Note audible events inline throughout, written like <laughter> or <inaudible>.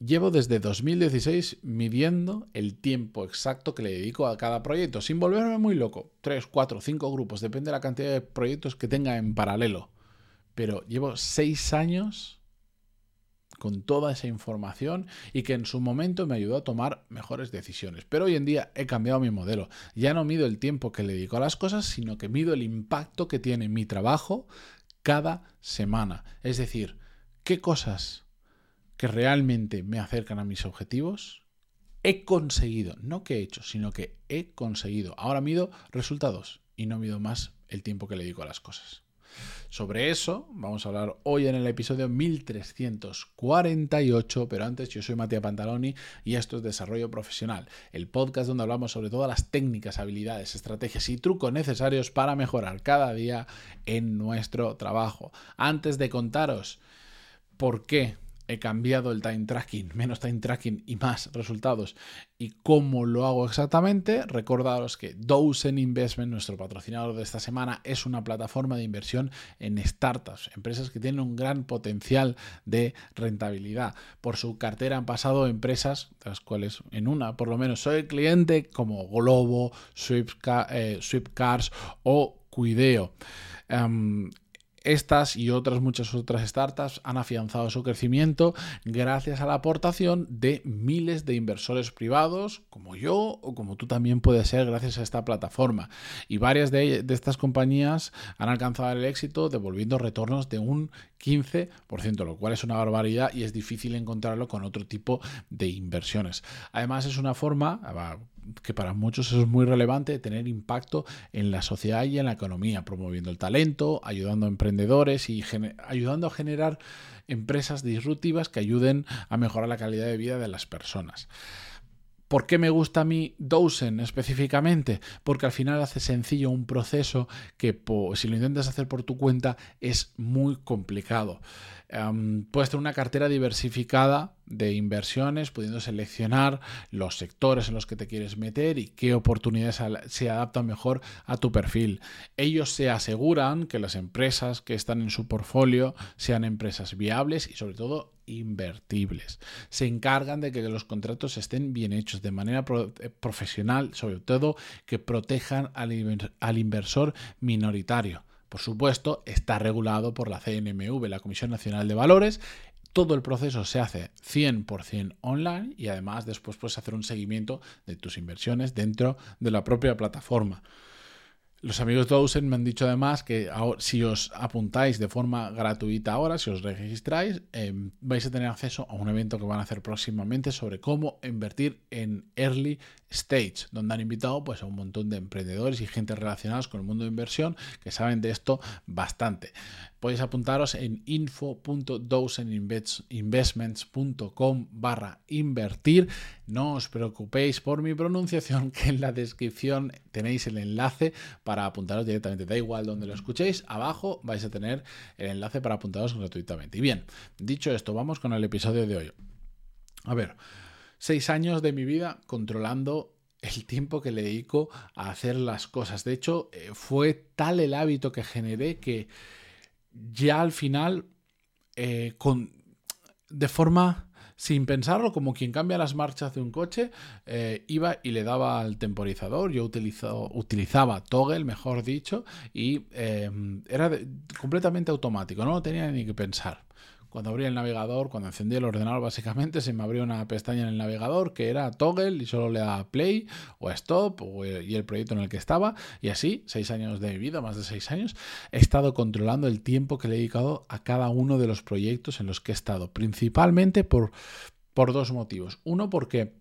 Llevo desde 2016 midiendo el tiempo exacto que le dedico a cada proyecto, sin volverme muy loco. Tres, cuatro, cinco grupos, depende de la cantidad de proyectos que tenga en paralelo. Pero llevo seis años con toda esa información y que en su momento me ayudó a tomar mejores decisiones. Pero hoy en día he cambiado mi modelo. Ya no mido el tiempo que le dedico a las cosas, sino que mido el impacto que tiene mi trabajo cada semana. Es decir, qué cosas que realmente me acercan a mis objetivos he conseguido, no que he hecho, sino que he conseguido. Ahora mido resultados y no mido más el tiempo que le dedico a las cosas. Sobre eso vamos a hablar hoy en el episodio 1348, pero antes yo soy Matías Pantaloni y esto es Desarrollo Profesional, el podcast donde hablamos sobre todas las técnicas, habilidades, estrategias y trucos necesarios para mejorar cada día en nuestro trabajo. Antes de contaros por qué he cambiado el time tracking, <laughs> menos time tracking y más resultados. ¿Y cómo lo hago exactamente? Recordaros que Dozen Investment, nuestro patrocinador de esta semana, es una plataforma de inversión en startups, empresas que tienen un gran potencial de rentabilidad. Por su cartera han pasado empresas, de las cuales en una por lo menos soy cliente, como Globo, Swift, eh, Cars o Cuideo. Em, estas y otras muchas otras startups han afianzado su crecimiento gracias a la aportación de miles de inversores privados, como yo o como tú también puedes ser gracias a esta plataforma. Y varias de, estas compañías han alcanzado el éxito devolviendo retornos de un 15%, lo cual es una barbaridad y es difícil encontrarlo con otro tipo de inversiones. Además es una forma, que para muchos es muy relevante, tener impacto en la sociedad y en la economía, promoviendo el talento, ayudando a emprendedores y ayudando a generar empresas disruptivas que ayuden a mejorar la calidad de vida de las personas. ¿Por qué me gusta a mí Dosen específicamente? Porque al final hace sencillo un proceso que si lo intentas hacer por tu cuenta es muy complicado. Em, puedes tener una cartera diversificada de inversiones, pudiendo seleccionar los sectores en los que te quieres meter y qué oportunidades se adaptan mejor a tu perfil. Ellos se aseguran que las empresas que están en su portfolio sean empresas viables y sobre todo invertibles. Se encargan de que los contratos estén bien hechos de manera eh, profesional, sobre todo que protejan al inversor minoritario. Por supuesto, está regulado por la CNMV, la Comisión Nacional de Valores. Todo el proceso se hace 100% online y además después puedes hacer un seguimiento de tus inversiones dentro de la propia plataforma. Los amigos de me han dicho además que si os apuntáis de forma gratuita ahora, si os registráis, em, vais a tener acceso a un evento que van a hacer próximamente sobre cómo invertir en early stage, donde han invitado pues, a un montón de emprendedores y gente relacionados con el mundo de inversión que saben de esto bastante. Podéis apuntaros en info.doseninvestments.com barra invertir. No os preocupéis por mi pronunciación, <laughs> que en la descripción tenéis el enlace para apuntaros directamente. Da igual donde lo escuchéis, abajo vais a tener el enlace para apuntaros gratuitamente. Y bien, dicho esto, vamos con el episodio de hoy. A ver, seis años de mi vida controlando el tiempo que le dedico a hacer las cosas. De hecho, eh, fue tal el hábito que generé que ya al final, eh, con, de forma sin pensarlo, como quien cambia las marchas de un coche, eh, iba y le daba al temporizador. Yo utilizaba toggle, mejor dicho, y eh, era completamente automático, no lo tenía ni que pensar. Cuando abría el navegador, cuando encendía el ordenador, básicamente se me abrió una pestaña en el navegador que era toggle y solo le daba play o stop y el proyecto en el que estaba. Y así, seis años de vida, más de seis años, he estado controlando el tiempo que le he dedicado a cada uno de los proyectos en los que he estado. Principalmente por, por dos motivos. Uno, porque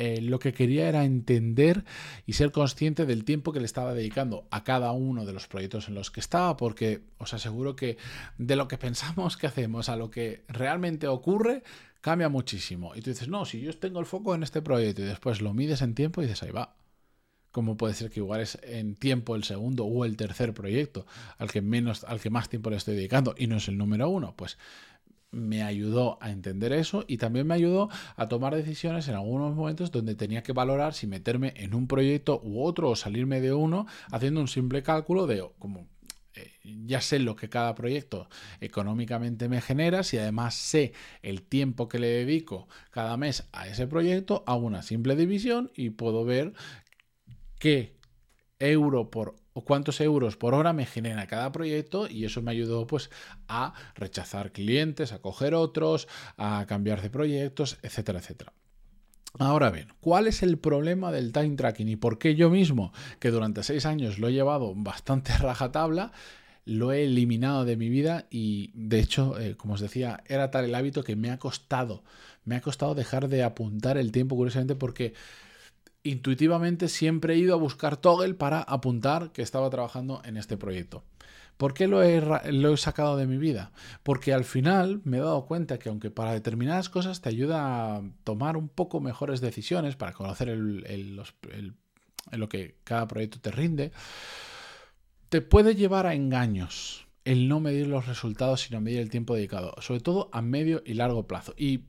eh, lo que quería era entender y ser consciente del tiempo que le estaba dedicando a cada uno de los proyectos en los que estaba, porque os aseguro que de lo que <laughs> pensamos que hacemos a lo que realmente ocurre, cambia muchísimo. Y tú dices, no, si yo tengo el foco en este proyecto y después lo mides en tiempo y dices, ahí va. ¿Cómo puede ser que igual es en tiempo el segundo o el tercer proyecto al que menos, al que más tiempo le estoy dedicando y no es el número uno? Pues me ayudó a entender eso y también me ayudó a tomar decisiones en algunos momentos donde tenía que valorar si meterme en un proyecto u otro o salirme de uno haciendo un simple cálculo de como eh, ya sé lo que cada proyecto económicamente me genera, si además sé el tiempo que le dedico cada mes a ese proyecto, hago una simple división y puedo ver qué euro por cuántos euros por hora me genera cada proyecto y eso me ayudó pues a rechazar clientes, a coger otros, a cambiar de proyectos, etcétera, etcétera. Ahora bien, ¿cuál es el problema del time tracking y por qué yo mismo, que durante seis años lo he llevado bastante <laughs> rajatabla, lo he eliminado de mi vida y de hecho, eh, como os decía, era tal el hábito que me ha costado, me ha costado dejar de apuntar el tiempo curiosamente porque intuitivamente siempre he ido a buscar Toggle para apuntar que estaba trabajando en este proyecto. ¿Por qué lo he, sacado de mi vida? Porque al final me he dado cuenta que aunque para determinadas cosas te ayuda a tomar un poco mejores decisiones, para conocer lo que cada proyecto te rinde, te puede llevar a engaños el no medir los resultados, sino medir el tiempo dedicado, sobre todo a medio y largo plazo. Y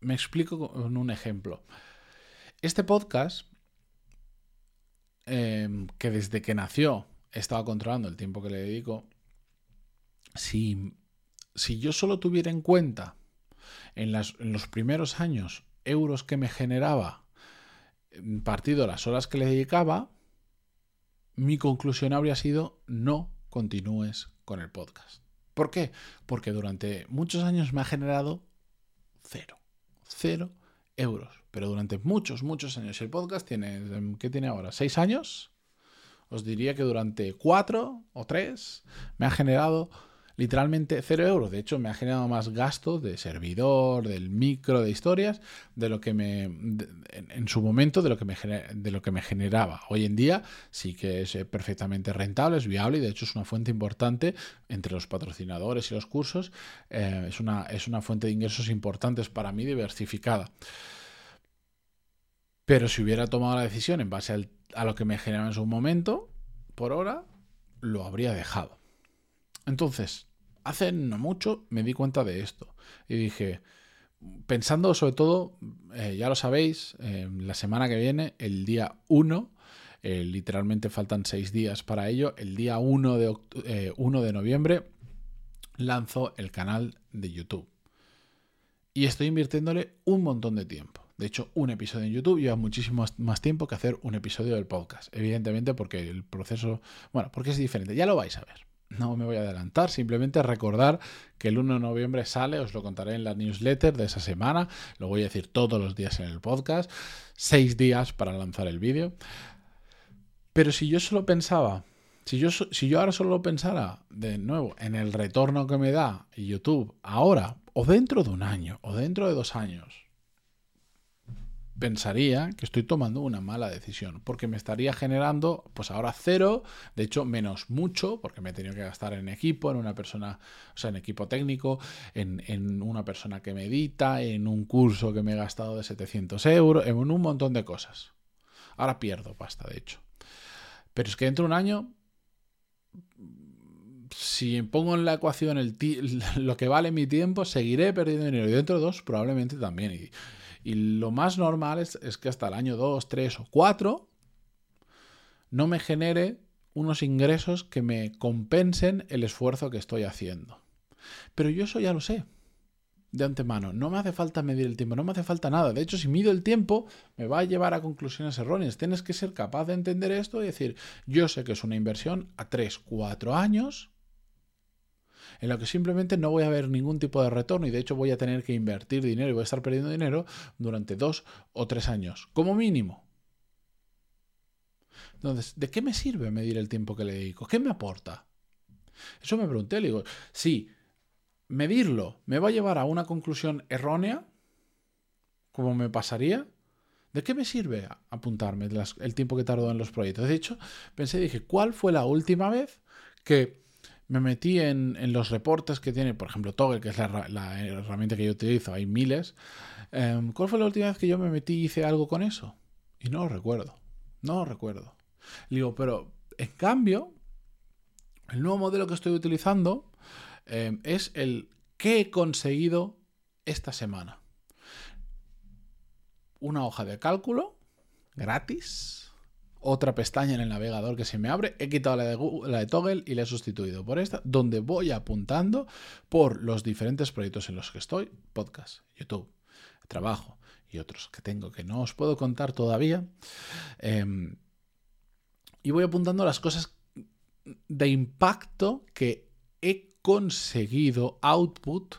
me explico con un ejemplo. Este podcast, em, que desde que nació he estado controlando el tiempo que le dedico, si, si yo solo tuviera en cuenta en, en, los primeros años euros que me generaba partido las horas que le dedicaba, mi conclusión habría sido no continúes con el podcast. ¿Por qué? Porque durante muchos años me ha generado cero. Cero euros. Pero durante muchos, muchos años. El podcast tiene, ¿qué tiene ahora? ¿Seis años? Os diría que durante cuatro o tres me ha generado literalmente cero euros. De hecho, me ha generado más gasto de servidor, del micro, de historias, de lo que me, en, su momento, de lo que me, de lo que me generaba. Hoy en día sí que es eh, perfectamente rentable, es viable y de hecho es una fuente importante entre los patrocinadores y los cursos. Eh, es, una, es una fuente de ingresos importantes para mí, diversificada. Pero si hubiera tomado la decisión en base a lo que me generaba en su momento, por hora, lo habría dejado. Entonces, hace no mucho me di cuenta de esto y dije, pensando sobre todo, eh, ya lo sabéis, la semana que viene, el día 1, eh, literalmente faltan seis días para ello, el día 1 de, 1 eh, de noviembre lanzo el canal de YouTube. Y estoy invirtiéndole un montón de tiempo. De hecho, un episodio en YouTube lleva muchísimo más tiempo que hacer un episodio del podcast. Evidentemente porque el proceso, bueno, porque es diferente. Ya lo vais a ver no me voy a adelantar, simplemente recordar que el 1 de noviembre sale, os lo contaré en la newsletter de esa semana, lo voy a decir todos los días en el podcast, seis días para lanzar el vídeo. Pero si yo solo pensaba, si yo, si yo ahora solo pensara de nuevo en el retorno que me da YouTube ahora, o dentro de un año, o dentro de dos años, pensaría que estoy tomando una mala decisión, porque me estaría generando, pues ahora cero, de hecho menos mucho, porque me he tenido que gastar en equipo, en una persona, o sea, en equipo técnico, en, una persona que me edita, en un curso que me he gastado de 700 euros, en un montón de cosas. Ahora pierdo pasta, de hecho. Pero es que dentro de un año, si pongo en la ecuación el <laughs> lo que vale mi tiempo, seguiré perdiendo dinero. Y dentro de dos, probablemente también. Y lo más normal es, que hasta el año 2, 3 o 4 no me genere unos ingresos que me compensen el esfuerzo que estoy haciendo. Pero yo eso ya lo sé de antemano. No me hace falta medir el tiempo, no me hace falta nada. De hecho, si mido el tiempo, me va a llevar a conclusiones erróneas. Tienes que ser capaz de entender esto y decir, yo sé que es una inversión a 3, 4 años en lo que simplemente no voy a ver ningún tipo de retorno y de hecho voy a tener que invertir dinero y voy a estar perdiendo dinero durante dos o tres años, como mínimo. Entonces, ¿de qué me sirve medir el tiempo que le dedico? ¿Qué me aporta? Eso me pregunté, le digo, si medirlo me va a llevar a una conclusión errónea, como me pasaría, ¿de qué me sirve apuntarme el tiempo que tardó en los proyectos? De hecho, pensé dije, ¿cuál fue la última vez que me metí en, los reportes que tiene, por ejemplo, Toggle, que es la, herramienta que yo utilizo, hay miles. Em, ¿Cuál fue la última vez que yo me metí y hice algo con eso? Y no lo recuerdo. No lo recuerdo. digo, pero en cambio, el nuevo modelo que estoy utilizando em, es el que he conseguido esta semana. Una hoja de cálculo gratis otra pestaña en el navegador que se me abre, he quitado la de, la de Toggle y la he sustituido por esta, donde voy apuntando por los diferentes proyectos en los que estoy, podcast, YouTube, trabajo y otros que tengo que no os puedo contar todavía. Em, y voy apuntando las cosas de impacto que he conseguido, output,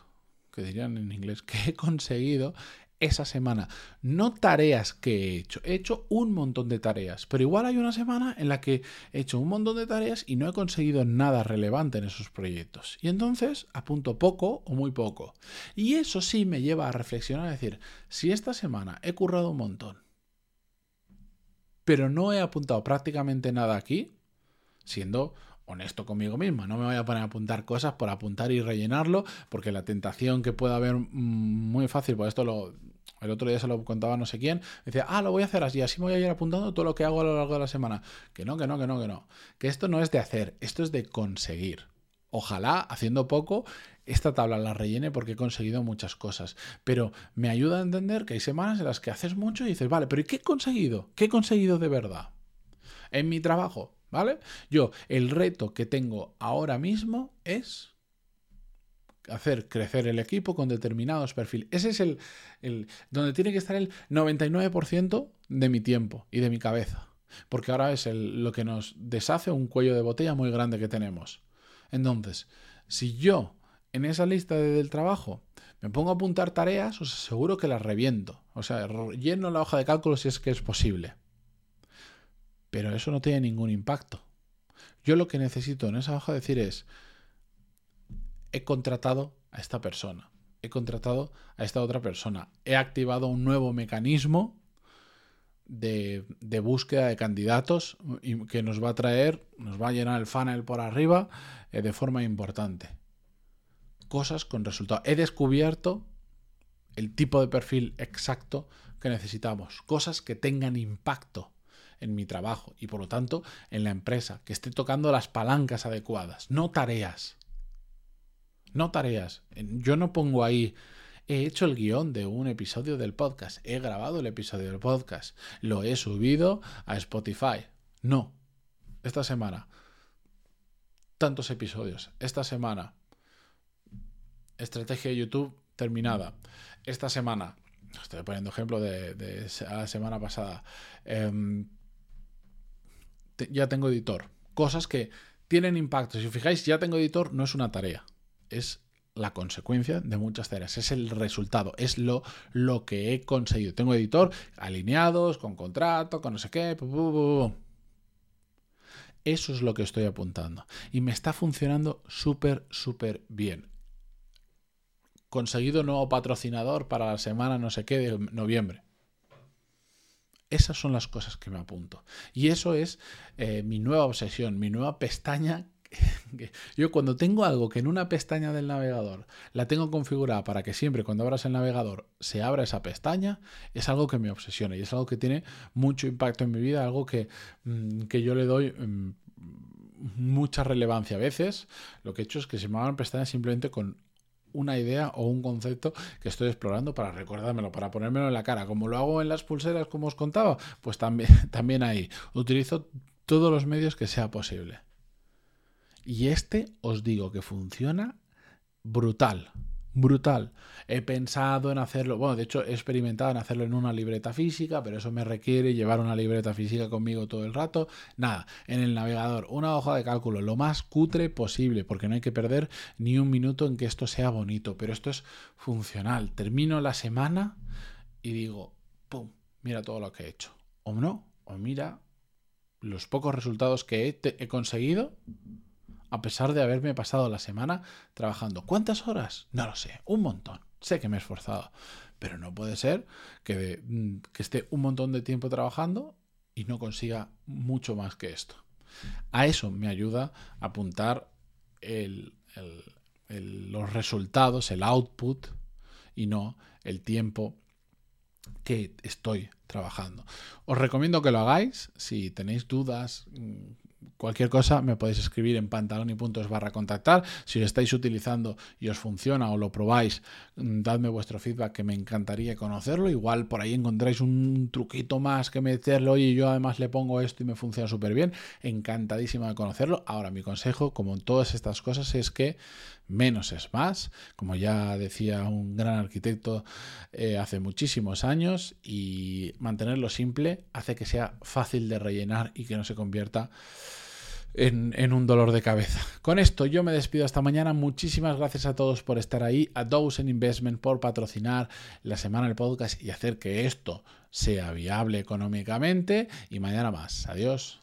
que dirían en inglés, que he conseguido esa semana. No tareas que he hecho. He hecho un montón de tareas, pero igual hay una semana en la que he hecho un montón de tareas y no he conseguido nada relevante en esos proyectos. Y entonces apunto poco o muy poco. Y eso sí me lleva a reflexionar, a decir, si esta semana he currado un montón, pero no he apuntado prácticamente nada aquí, siendo honesto conmigo misma. No me voy a poner a apuntar cosas por apuntar y rellenarlo, porque la tentación que puede haber mm, muy fácil, pues esto lo, el otro día se lo contaba no sé quién, decía, ah, lo voy a hacer así, así me voy a ir apuntando todo lo que hago a lo largo de la semana. Que no, que no, que no, que no. Que esto no es de hacer, esto es de conseguir. Ojalá, haciendo poco, esta tabla la rellene porque he conseguido muchas cosas. Pero me ayuda a entender que hay semanas en las que haces mucho y dices, vale, pero ¿y qué he conseguido? ¿Qué he conseguido de verdad? En mi trabajo, ¿vale? Yo, el reto que tengo ahora mismo es hacer crecer el equipo con determinados perfiles. Ese es el, el donde tiene que estar el 99% de mi tiempo y de mi cabeza. Porque ahora es el, lo que nos deshace un cuello de botella muy grande que tenemos. Entonces, si yo en esa lista del trabajo me pongo a apuntar tareas, os aseguro que las reviento. O sea, lleno la hoja de cálculo si es que es posible. Pero eso no tiene ningún impacto. Yo lo que necesito en esa hoja decir es, he contratado a esta persona, he contratado a esta otra persona, he activado un nuevo mecanismo de, búsqueda de candidatos que nos va a traer, nos va a llenar el funnel por arriba eh, de forma importante. Cosas con resultado. He descubierto el tipo de perfil exacto que necesitamos. Cosas que tengan impacto en mi trabajo y por lo tanto en la empresa, que esté tocando las palancas adecuadas, no tareas. No tareas. Yo no pongo ahí he hecho el guion de un episodio del podcast, he grabado el episodio del podcast, lo he subido a Spotify. No. Esta semana. Tantos episodios. Esta semana. Estrategia de YouTube terminada. Esta semana. Estoy poniendo ejemplo de, la semana pasada. Em, ya tengo editor. Cosas que tienen impacto. Si os fijáis, ya tengo editor no es una tarea. Es la consecuencia de muchas tareas, es el resultado, es lo, lo que he conseguido. Tengo editor alineados, con contrato, con no sé qué. Eso es lo que estoy apuntando. Y me está funcionando súper, súper bien. Conseguido nuevo patrocinador para la semana no sé qué de noviembre. Esas son las cosas que me apunto. Y eso es eh, mi nueva obsesión, mi nueva pestaña <laughs> yo cuando tengo algo que en una pestaña del navegador la tengo configurada para que siempre cuando abras el navegador se abra esa pestaña, es algo que me obsesiona y es algo que tiene mucho impacto en mi vida, algo que, mm, que yo le doy mm, mucha relevancia. A veces lo que he hecho es que se me abran pestañas simplemente con una idea o un concepto que estoy explorando para recordármelo, para ponérmelo en la cara. Como lo hago en las pulseras, como os contaba, pues también, <laughs> también ahí. Utilizo todos los medios que sea posible. Y este os digo que funciona brutal, brutal. He pensado en hacerlo, bueno, de hecho he experimentado en hacerlo en una libreta física, pero eso me requiere llevar una libreta física conmigo todo el rato. Nada, en el navegador, una hoja de cálculo, lo más cutre posible, porque no hay que perder ni un minuto en que esto sea bonito, pero esto es funcional. Termino la semana y digo, ¡pum! Mira todo lo que he hecho. O no, o mira los pocos resultados que he, he conseguido a pesar de haberme pasado la semana trabajando. ¿Cuántas horas? No lo sé, un montón. Sé que me he esforzado, pero no puede ser que, mm, que esté un montón de tiempo trabajando y no consiga mucho más que esto. A eso me ayuda apuntar los resultados, el output y no el tiempo que estoy trabajando. Os recomiendo que lo hagáis si tenéis dudas, mm, cualquier cosa me podéis escribir en pantaloni.es barra contactar. Si lo estáis utilizando y os funciona o lo probáis, mm, dadme vuestro feedback que me encantaría conocerlo. Igual por ahí encontráis un truquito más que meterlo y yo además le pongo esto y me funciona súper bien. Encantadísimo de conocerlo. Ahora mi consejo, como en todas estas cosas, es que menos es más, como ya decía un gran arquitecto eh, hace muchísimos años, y mantenerlo simple hace que sea fácil de rellenar y que no se convierta en, un dolor de cabeza. Con esto yo me despido hasta mañana. Muchísimas gracias a todos por estar ahí, a Dozen Investment por patrocinar la semana del podcast y hacer que esto sea viable económicamente. Y mañana más. Adiós.